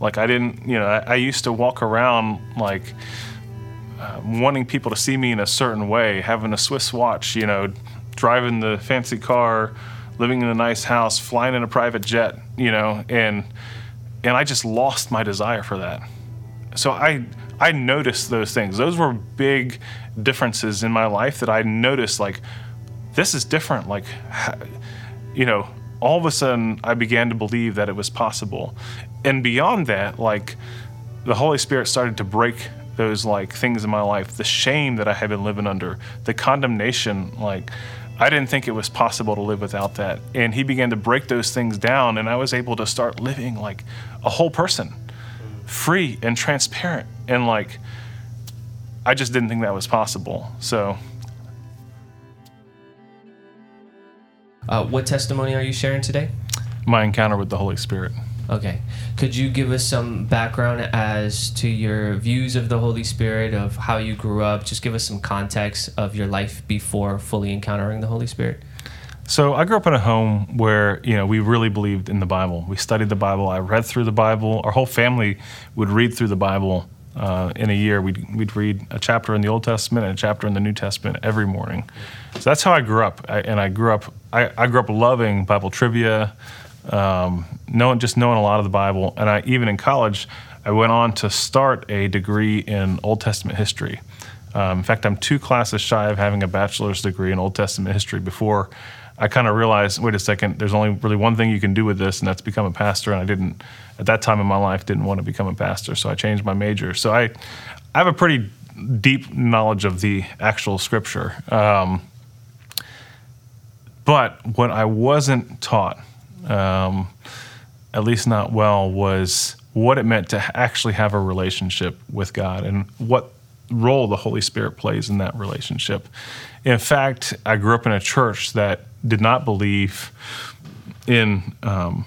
Like I didn't, you know, I, I used to walk around like uh, wanting people to see me in a certain way, having a Swiss watch, you know, driving the fancy car, living in a nice house, flying in a private jet, you know, and and I just lost my desire for that. So I I noticed those things. Those were big differences in my life that I noticed like this is different like you know, all of a sudden I began to believe that it was possible. And beyond that, like the Holy Spirit started to break those like things in my life, the shame that I had been living under, the condemnation, like I didn't think it was possible to live without that. And he began to break those things down and I was able to start living like a whole person, free and transparent and like I just didn't think that was possible. So uh, what testimony are you sharing today? My encounter with the Holy Spirit. Okay. Could you give us some background as to your views of the Holy Spirit, of how you grew up? Just give us some context of your life before fully encountering the Holy Spirit. So I grew up in a home where you know we really believed in the Bible. We studied the Bible. I read through the Bible. Our whole family would read through the Bible uh, in a year. We'd we'd read a chapter in the Old Testament and a chapter in the New Testament every morning. So that's how I grew up. I, and I grew up I, I grew up loving Bible trivia um, knowing just knowing a lot of the Bible. And I even in college, I went on to start a degree in Old Testament history. Um, in fact, I'm two classes shy of having a bachelor's degree in Old Testament history before I kind of realized, wait a second, there's only really one thing you can do with this, and that's become a pastor. And I didn't, at that time in my life, didn't want to become a pastor, so I changed my major. So I, I have a pretty deep knowledge of the actual scripture. Um, but what I wasn't taught um, at least not well, was what it meant to actually have a relationship with God and what role the Holy Spirit plays in that relationship. In fact, I grew up in a church that did not believe in um,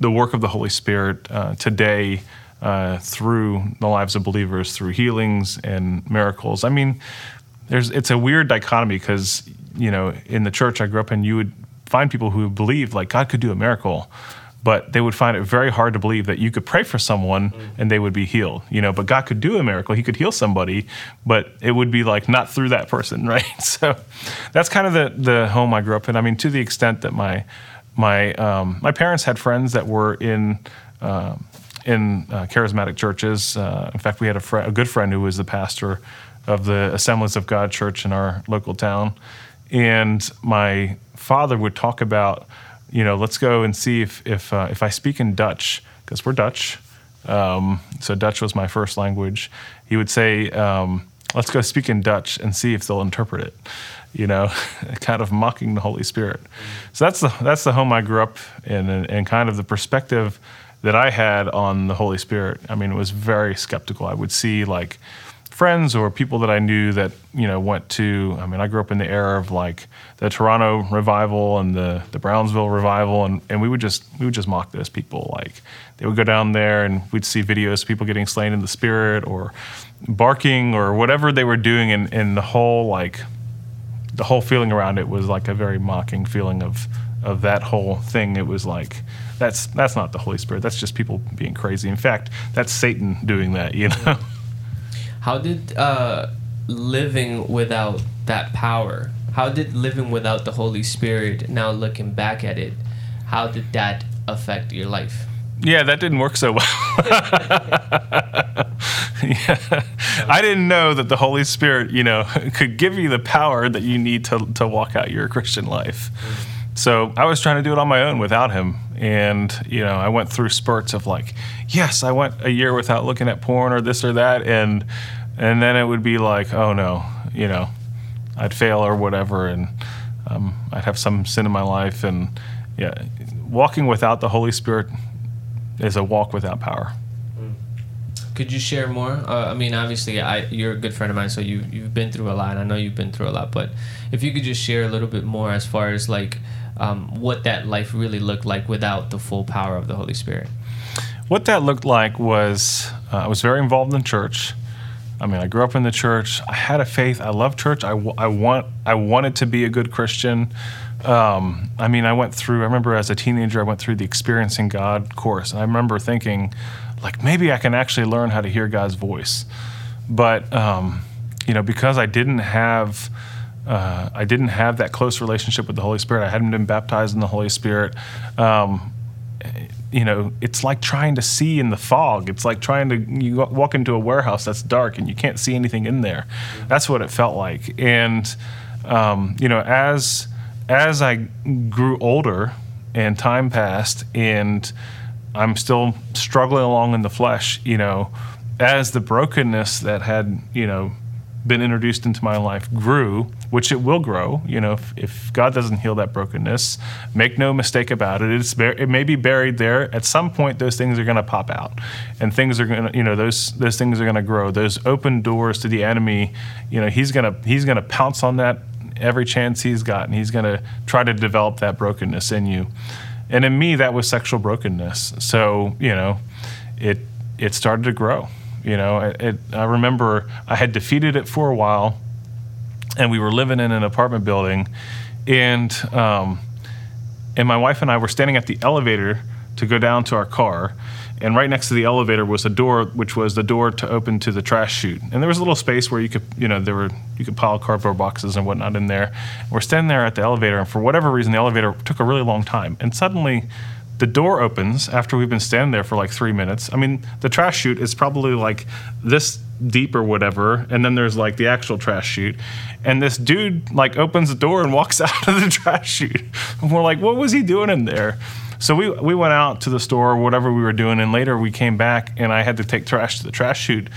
the work of the Holy Spirit uh, today uh, through the lives of believers, through healings and miracles. I mean, there's it's a weird dichotomy because you know in the church I grew up in, you would find people who believed like God could do a miracle, but they would find it very hard to believe that you could pray for someone mm. and they would be healed. You know, but God could do a miracle; He could heal somebody, but it would be like not through that person, right? So that's kind of the the home I grew up in. I mean, to the extent that my my um, my parents had friends that were in. Uh, in uh, charismatic churches. Uh, in fact, we had a, fr- a good friend who was the pastor of the Assemblies of God church in our local town. And my father would talk about, you know, let's go and see if if uh, if I speak in Dutch because we're Dutch. Um, so Dutch was my first language. He would say, um, "Let's go speak in Dutch and see if they'll interpret it." You know, kind of mocking the Holy Spirit. So that's the that's the home I grew up in, and, and kind of the perspective that I had on the Holy Spirit. I mean, it was very skeptical. I would see like friends or people that I knew that you know went to. I mean, I grew up in the era of like the Toronto revival and the the Brownsville revival, and, and we would just we would just mock those people. Like they would go down there and we'd see videos of people getting slain in the spirit or barking or whatever they were doing, and, and the whole like the whole feeling around it was like a very mocking feeling of of that whole thing. It was like that's that's not the Holy Spirit. That's just people being crazy. In fact, that's Satan doing that. You know. How did uh, living without that power, how did living without the Holy Spirit, now looking back at it, how did that affect your life? Yeah, that didn't work so well. yeah. I didn't know that the Holy Spirit, you know, could give you the power that you need to, to walk out your Christian life. So I was trying to do it on my own without him. And, you know, I went through spurts of like, yes, I went a year without looking at porn or this or that. And and then it would be like, oh no, you know, I'd fail or whatever, and um, I'd have some sin in my life, and yeah, walking without the Holy Spirit is a walk without power. Could you share more? Uh, I mean, obviously, I, you're a good friend of mine, so you you've been through a lot. I know you've been through a lot, but if you could just share a little bit more as far as like um, what that life really looked like without the full power of the Holy Spirit. What that looked like was uh, I was very involved in church. I mean, I grew up in the church. I had a faith. I love church. I, I want I wanted to be a good Christian. Um, I mean, I went through. I remember as a teenager, I went through the experiencing God course, and I remember thinking, like maybe I can actually learn how to hear God's voice. But um, you know, because I didn't have uh, I didn't have that close relationship with the Holy Spirit. I hadn't been baptized in the Holy Spirit. Um, you know, it's like trying to see in the fog. It's like trying to you walk into a warehouse that's dark and you can't see anything in there. That's what it felt like. And um, you know, as as I grew older and time passed, and I'm still struggling along in the flesh, you know, as the brokenness that had you know been introduced into my life grew, which it will grow. You know, if, if God doesn't heal that brokenness, make no mistake about it. It's it may be buried there. At some point, those things are going to pop out, and things are going to, you know, those those things are going to grow. Those open doors to the enemy, you know, he's gonna he's gonna pounce on that every chance he's got, and he's gonna try to develop that brokenness in you. And in me, that was sexual brokenness. So you know, it it started to grow you know, it, it, I remember I had defeated it for a while, and we were living in an apartment building, and um, and my wife and I were standing at the elevator to go down to our car, and right next to the elevator was a door, which was the door to open to the trash chute. And there was a little space where you could, you know, there were you could pile cardboard boxes and whatnot in there. We're standing there at the elevator, and for whatever reason, the elevator took a really long time, and suddenly the door opens after we've been standing there for like three minutes. I mean, the trash chute is probably like this deep or whatever, and then there's like the actual trash chute, and this dude like opens the door and walks out of the trash chute. And we're like, what was he doing in there? So we we went out to the store, whatever we were doing, and later we came back, and I had to take trash to the trash chute,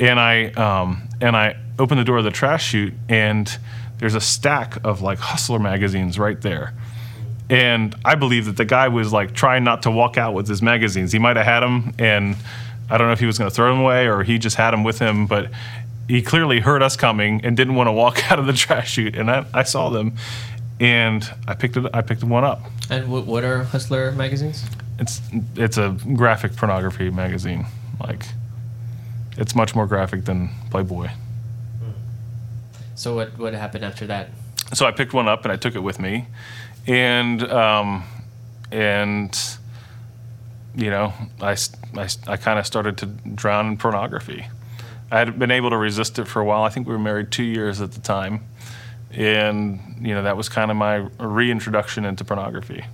and I um, and I opened the door of the trash chute, and there's a stack of like Hustler magazines right there and I believe that the guy was like trying not to walk out with his magazines. He might have had them, and I don't know if he was going to throw them away or he just had them with him, but he clearly heard us coming and didn't want to walk out of the trash chute. And I, I saw them, and I picked it. I picked one up. And what, what are Hustler magazines? It's it's a graphic pornography magazine. Like, it's much more graphic than Playboy. So what what happened after that? So I picked one up and I took it with me, and um, and you know, I, I, I kind of started to drown in pornography. I had been able to resist it for a while. I think we were married two years at the time, and you know that was kind of my reintroduction into pornography.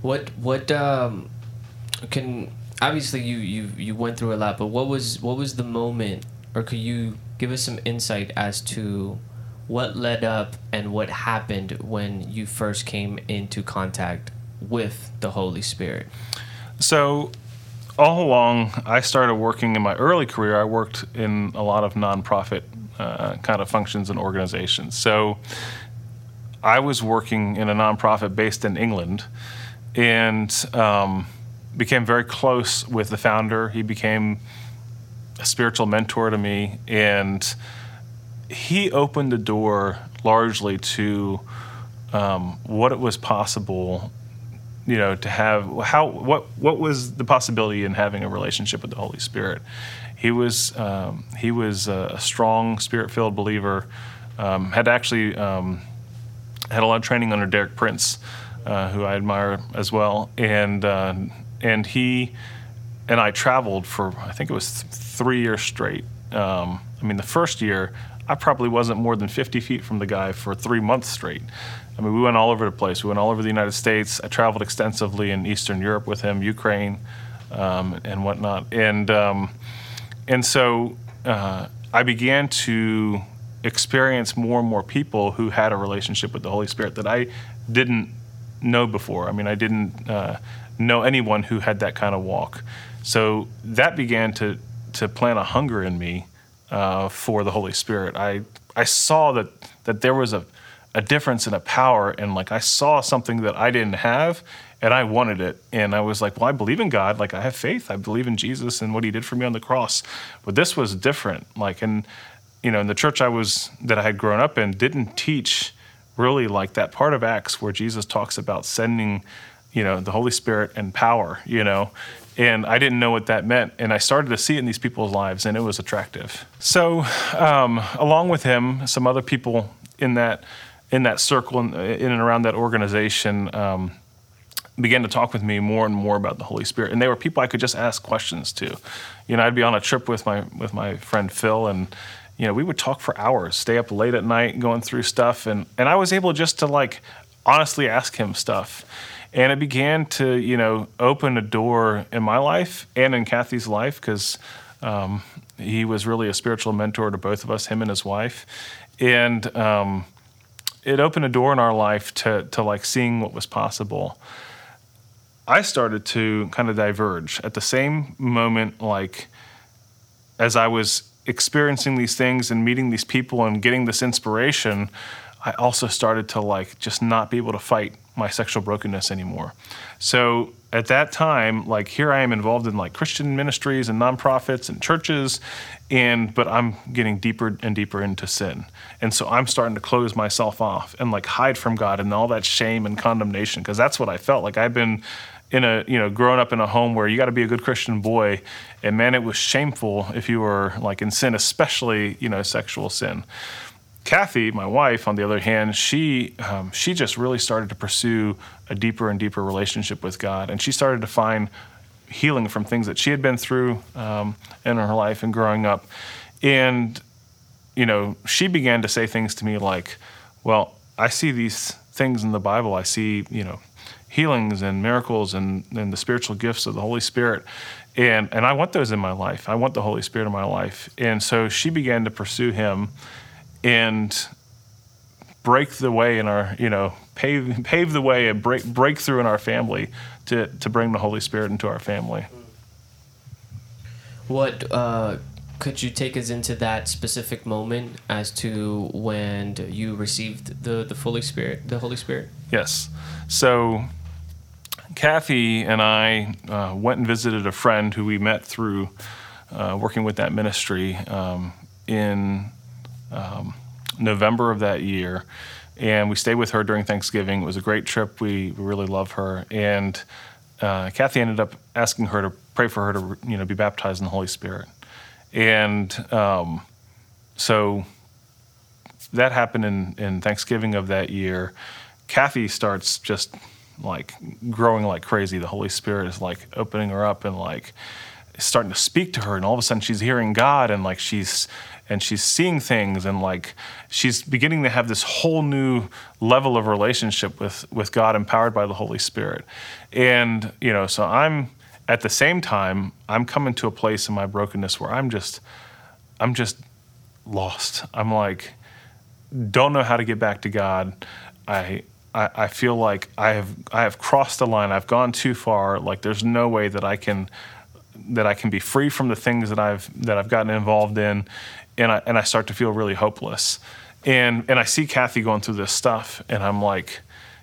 What what um, can obviously you you you went through a lot, but what was what was the moment, or could you give us some insight as to what led up and what happened when you first came into contact with the Holy Spirit? So, all along, I started working in my early career. I worked in a lot of nonprofit uh, kind of functions and organizations. So, I was working in a nonprofit based in England and um, became very close with the founder. He became a spiritual mentor to me. And he opened the door largely to um, what it was possible you know to have how what what was the possibility in having a relationship with the holy spirit? He was um, he was a strong spirit filled believer um, had actually um, had a lot of training under derek prince uh, who i admire as well. And uh, and he and i traveled for i think it was th- three years straight. Um, i mean the first year I probably wasn't more than 50 feet from the guy for three months straight. I mean, we went all over the place. We went all over the United States. I traveled extensively in Eastern Europe with him, Ukraine, um, and whatnot. And um, and so uh, I began to experience more and more people who had a relationship with the Holy Spirit that I didn't know before. I mean, I didn't uh, know anyone who had that kind of walk. So that began to to plant a hunger in me uh, for the Holy Spirit. I I saw that that there was a a difference in a power, and like I saw something that I didn't have, and I wanted it, and I was like, well, I believe in God, like I have faith, I believe in Jesus and what He did for me on the cross, but this was different. Like, and you know, in the church I was that I had grown up in didn't teach really like that part of Acts where Jesus talks about sending, you know, the Holy Spirit and power, you know, and I didn't know what that meant. And I started to see it in these people's lives, and it was attractive. So, um, along with him, some other people in that in that circle in, in and around that organization, um, began to talk with me more and more about the Holy Spirit. And they were people I could just ask questions to. You know, I'd be on a trip with my with my friend Phil and you know, we would talk for hours, stay up late at night going through stuff and and I was able just to like honestly ask him stuff. And it began to, you know, open a door in my life and in Kathy's life because um, he was really a spiritual mentor to both of us, him and his wife. And um, it opened a door in our life to, to like seeing what was possible. I started to kind of diverge at the same moment, like as I was experiencing these things and meeting these people and getting this inspiration, I also started to like just not be able to fight my sexual brokenness anymore. So at that time, like here I am involved in like Christian ministries and nonprofits and churches, and but I'm getting deeper and deeper into sin. And so I'm starting to close myself off and like hide from God and all that shame and condemnation because that's what I felt like I've been in a you know growing up in a home where you got to be a good christian boy and man it was shameful if you were like in sin especially you know sexual sin kathy my wife on the other hand she um, she just really started to pursue a deeper and deeper relationship with god and she started to find healing from things that she had been through um, in her life and growing up and you know she began to say things to me like well i see these things in the bible i see you know healings and miracles and, and the spiritual gifts of the Holy Spirit. And, and I want those in my life. I want the Holy Spirit in my life. And so she began to pursue him and break the way in our, you know, pave, pave the way and break, break through in our family to, to bring the Holy Spirit into our family. What uh, could you take us into that specific moment as to when you received the, the Holy Spirit, the Holy Spirit? Yes. So Kathy and I uh, went and visited a friend who we met through uh, working with that ministry um, in um, November of that year. And we stayed with her during Thanksgiving. It was a great trip. We, we really love her. And uh, Kathy ended up asking her to pray for her to you know be baptized in the Holy Spirit. And um, so that happened in, in Thanksgiving of that year. Kathy starts just like growing like crazy. The Holy Spirit is like opening her up and like starting to speak to her, and all of a sudden she's hearing God and like she's and she's seeing things and like she's beginning to have this whole new level of relationship with with God empowered by the Holy Spirit. And you know, so I'm at the same time I'm coming to a place in my brokenness where I'm just I'm just lost. I'm like don't know how to get back to God. I I, feel like I have I have crossed the line. I've gone too far. Like there's no way that I can that I can be free from the things that I've that I've gotten involved in, and I and I start to feel really hopeless. And and I see Kathy going through this stuff, and I'm like,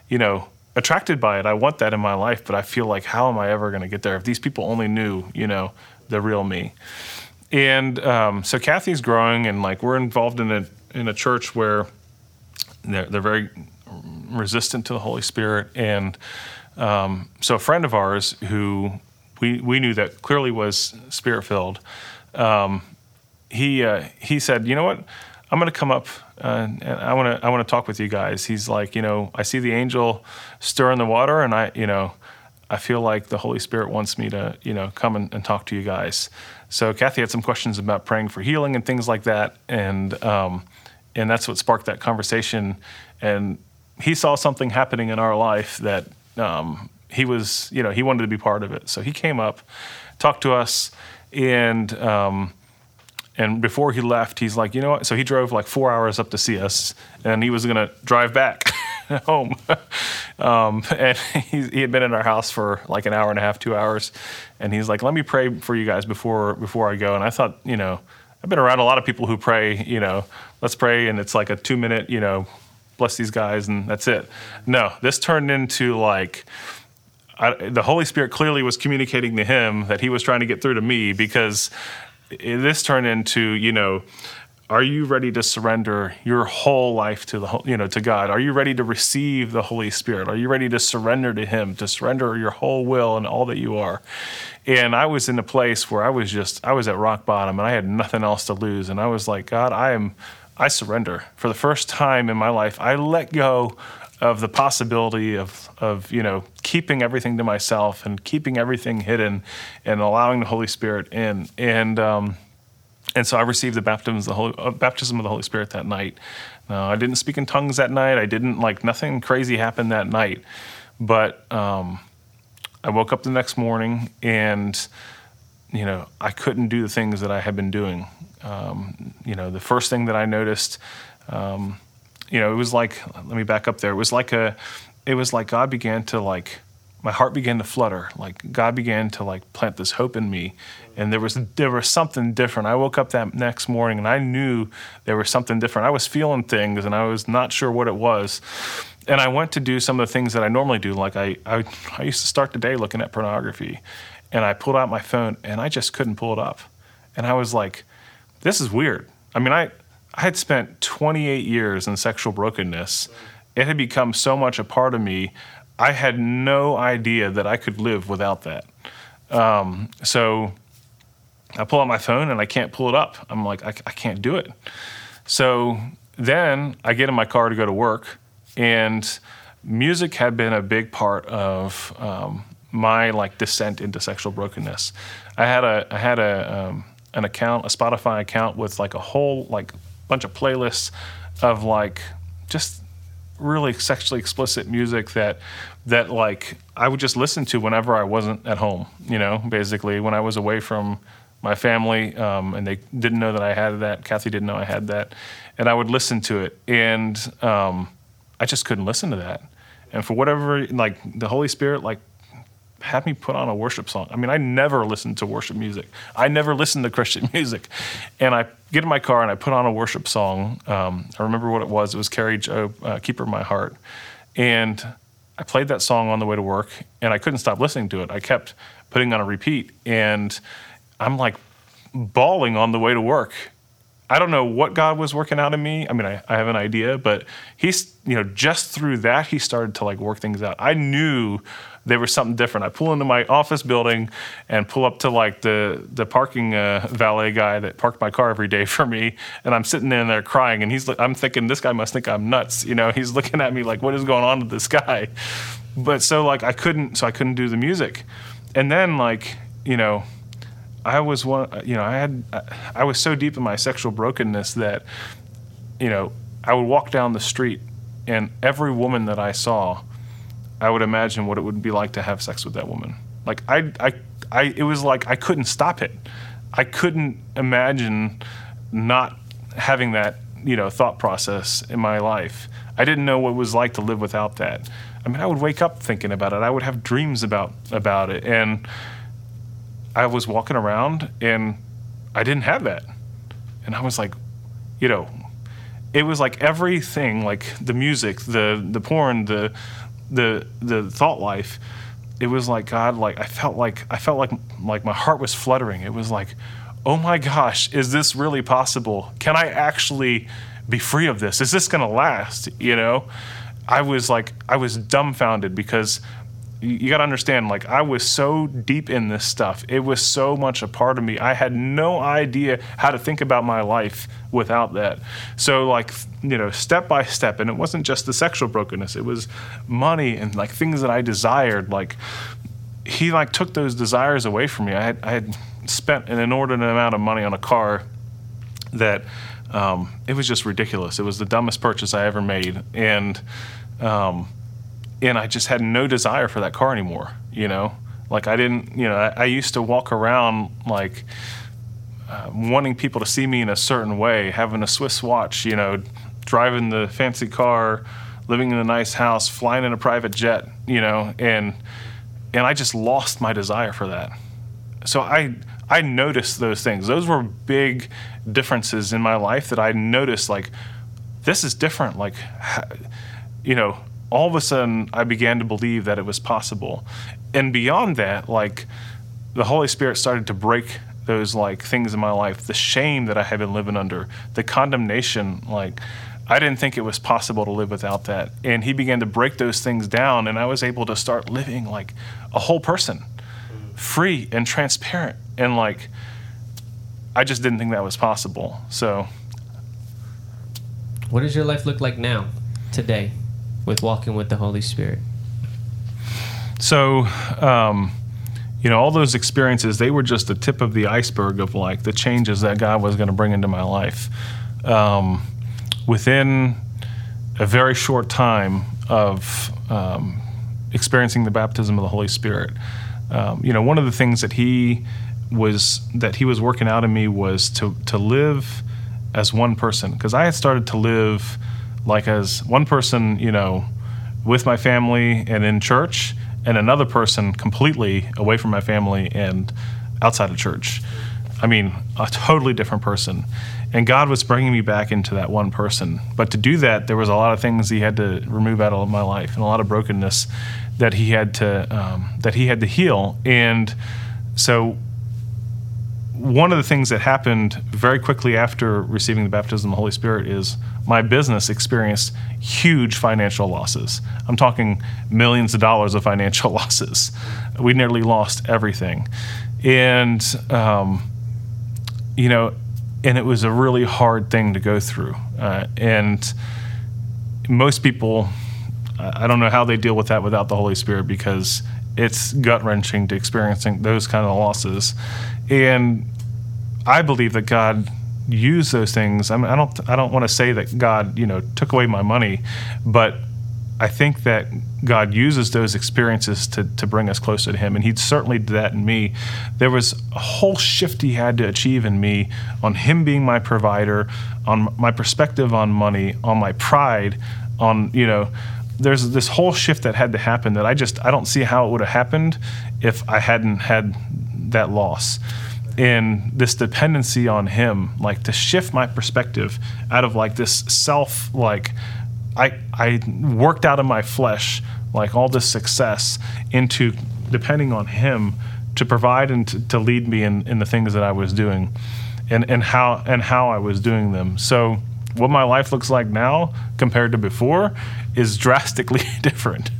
you know, attracted by it. I want that in my life, but I feel like how am I ever going to get there? If these people only knew, you know, the real me. And um, so Kathy's growing, and like we're involved in a in a church where they're, they're very resistant to the Holy Spirit. And um, so a friend of ours who we, we knew that clearly was spirit filled, um, he, uh, he said, you know what? I'm going to come up uh, and I want to I want to talk with you guys. He's like, you know, I see the angel stir in the water, and I, you know, I feel like the Holy Spirit wants me to, you know, come and, and talk to you guys. So Kathy had some questions about praying for healing and things like that, and um, and that's what sparked that conversation. And he saw something happening in our life that um, he was, you know, he wanted to be part of it. So he came up, talked to us, and um, and before he left, he's like, you know what? So he drove like four hours up to see us, and he was gonna drive back home. um, and he, he had been in our house for like an hour and a half, two hours, and he's like, let me pray for you guys before before I go. And I thought, you know, I've been around a lot of people who pray, you know, let's pray, and it's like a two minute, you know, bless these guys, and that's it. No, this turned into like I, the Holy Spirit clearly was communicating to him that he was trying to get through to me because this turned into you know are you ready to surrender your whole life to the you know to God? Are you ready to receive the Holy Spirit? Are you ready to surrender to Him, to surrender your whole will and all that you are? And I was in a place where I was just I was at rock bottom and I had nothing else to lose, and I was like, God, I am I surrender. For the first time in my life, I let go of the possibility of, of you know keeping everything to myself and keeping everything hidden and allowing the Holy Spirit in. And um, and so I received the baptism of the Holy, uh, baptism of the Holy Spirit that night. Now, I didn't speak in tongues that night. I didn't like nothing crazy happened that night, but um, I woke up the next morning and you know I couldn't do the things that I had been doing. Um, you know, the first thing that I noticed, um, you know, it was like let me back up there. It was like a, it was like God began to like my heart began to flutter. Like god began to like plant this hope in me. And there was there was something different. I woke up that next morning and i knew there was something different. I was feeling things and i was not sure what it was. And i went to do some of the things that i normally do. Like i i, I used to start the day looking at pornography. And i pulled out my phone and i just couldn't pull it up. And i was like this is weird. I mean i i had spent 28 years in sexual brokenness it had become so much a part of me I had no idea that I could live without that. Um, so I pull out my phone and I can't pull it up. I'm like, I, I can't do it. So then I get in my car to go to work, and music had been a big part of um, my like descent into sexual brokenness. I had a I had a um, an account, a Spotify account with like a whole like bunch of playlists of like just really sexually explicit music that that like I would just listen to whenever I wasn't at home. You know, basically when I was away from my family, um, and they didn't know that I had that. Kathy didn't know I had that, and I would listen to it, and um, I just couldn't listen to that. And for whatever, like the Holy Spirit, like had me put on a worship song. I mean, I never listened to worship music. I never listened to Christian music. And I get in my car and I put on a worship song. Um, I remember what it was. It was Kari Jobe, uh, Keeper of My Heart. And I played that song on the way to work and I couldn't stop listening to it. I kept putting on a repeat and I'm like bawling on the way to work. I don't know what God was working out in me. I mean, I, I have an idea, but he's, you know, just through that, he started to like work things out. I knew there was something different. I pull into my office building and pull up to like the the parking uh, valet guy that parked my car every day for me, and I'm sitting in there crying, and he's like, I'm thinking this guy must think I'm nuts, you know? He's looking at me like, what is going on with this guy? But so like I couldn't, so I couldn't do the music, and then like you know. I was one, uh, you know, I had, uh, I was so deep in my sexual brokenness that, you know, I would walk down the street and every woman that I saw, I would imagine what it would be like to have sex with that woman. Like I, I, I, it was like I couldn't stop it. I couldn't imagine not having that, you know, thought process in my life. I didn't know what it was like to live without that. I mean, I would wake up thinking about it. I would have dreams about about it, and I was walking around and I didn't have that, and I was like, you know, it was like everything, like the music, the the porn, the the the thought life, it was like God, like I felt like I felt like like my heart was fluttering. It was like, oh my gosh, is this really possible? Can I actually be free of this? Is this gonna last? You know, I was like I was dumbfounded because you got to understand like i was so deep in this stuff. It was so much a part of me. I had no idea how to think about my life without that. So like you know step by step and it wasn't just the sexual brokenness. It was money and like things that i desired. Like he like took those desires away from me. I had, I had spent an inordinate amount of money on a car that um, it was just ridiculous. It was the dumbest purchase i ever made. And um, and I just had no desire for that car anymore. You know, like I didn't. You know, I, I used to walk around like uh, wanting people to see me in a certain way, having a Swiss watch. You know, driving the fancy car, living in a nice house, flying in a private jet. You know, and and I just lost my desire for that. So I I noticed those things. Those were big differences in my life that I noticed. Like this is different. Like you know all of a sudden I began to believe that it was possible. And beyond that, like the Holy Spirit started to break those like things in my life, the shame that I had been living under, the condemnation, like I didn't think it was possible to live without that. And he began to break those things down and I was able to start living like a whole person, free and transparent and like I just didn't think that was possible. So what does your life look like now, today? With walking with the Holy Spirit? so, um, you know, all those experiences, they were just the tip of the iceberg of like the changes that God was going to bring into my life. Um, within a very short time of um, experiencing the baptism of the Holy Spirit, um, you know, one of the things that He was that He was working out in me was to to live as one person because I had started to live like as one person, you know, with my family and in church, and another person completely away from my family and outside of church. I mean, a totally different person. And God was bringing me back into that one person. But to do that, there was a lot of things He had to remove out of my life, and a lot of brokenness that He had to um, that He had to heal. And so, one of the things that happened very quickly after receiving the baptism of the Holy Spirit is my business experienced huge financial losses. I'm talking millions of dollars of financial losses. We nearly lost everything. And, um, you know, and it was a really hard thing to go through. Uh, and most people, I don't know how they deal with that without the Holy Spirit because it's gut wrenching to experiencing those kind of losses. And I believe that God use those things. I, mean, I don't I don't want to say that God you know took away my money, but I think that God uses those experiences to, to bring us closer to Him, and He certainly did that in me. There was a whole shift He had to achieve in me on Him being my provider, on my perspective on money, on my pride, on you know. There's this whole shift that had to happen that I just I don't see how it would have happened if I hadn't had that loss in this dependency on him like to shift my perspective out of like this self like i i worked out of my flesh like all this success into depending on him to provide and to, to lead me in, in the things that i was doing and and how and how i was doing them. So what my life looks like now compared to before is drastically different.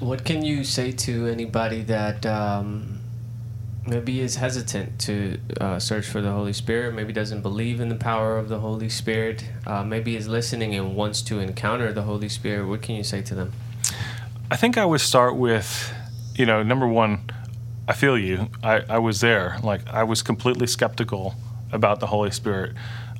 What can you say to anybody that um maybe is hesitant to uh, search for the Holy Spirit, maybe doesn't believe in the power of the Holy Spirit, uh, maybe is listening and wants to encounter the Holy Spirit, what can you say to them? I think I would start with, you know, number one, I feel you. I, I was there. Like, I was completely skeptical about the Holy Spirit.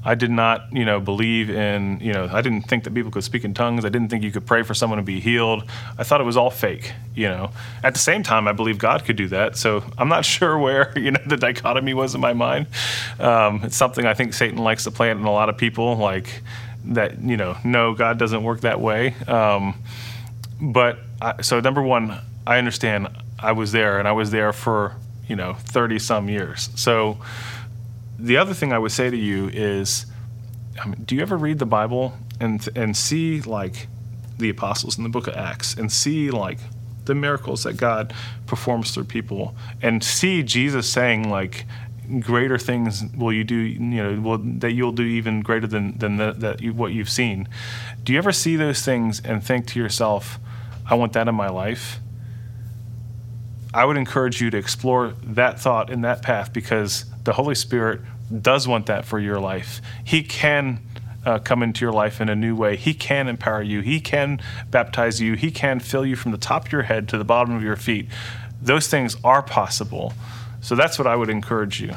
I did not, you know, believe in, you know, I didn't think that people could speak in tongues. I didn't think you could pray for someone to be healed. I thought it was all fake, you know. At the same time, I believe God could do that. So I'm not sure where, you know, the dichotomy was in my mind. Um, it's something I think Satan likes to plant in a lot of people, like that, you know, no, God doesn't work that way. Um, but I, so number one, I understand I was there, and I was there for, you know, 30 some years. So the other thing I would say to you is, I mean, do you ever read the Bible and and see like the apostles in the book of Acts and see like the miracles that God performs through people and see Jesus saying like greater things will you do you know will, that you'll do even greater than than the, that you, what you've seen? Do you ever see those things and think to yourself I want that in my life I would encourage you to explore that thought in that path because the Holy Spirit does want that for your life. He can uh, come into your life in a new way. He can empower you. He can baptize you. He can fill you from the top of your head to the bottom of your feet. Those things are possible. So that's what I would encourage you.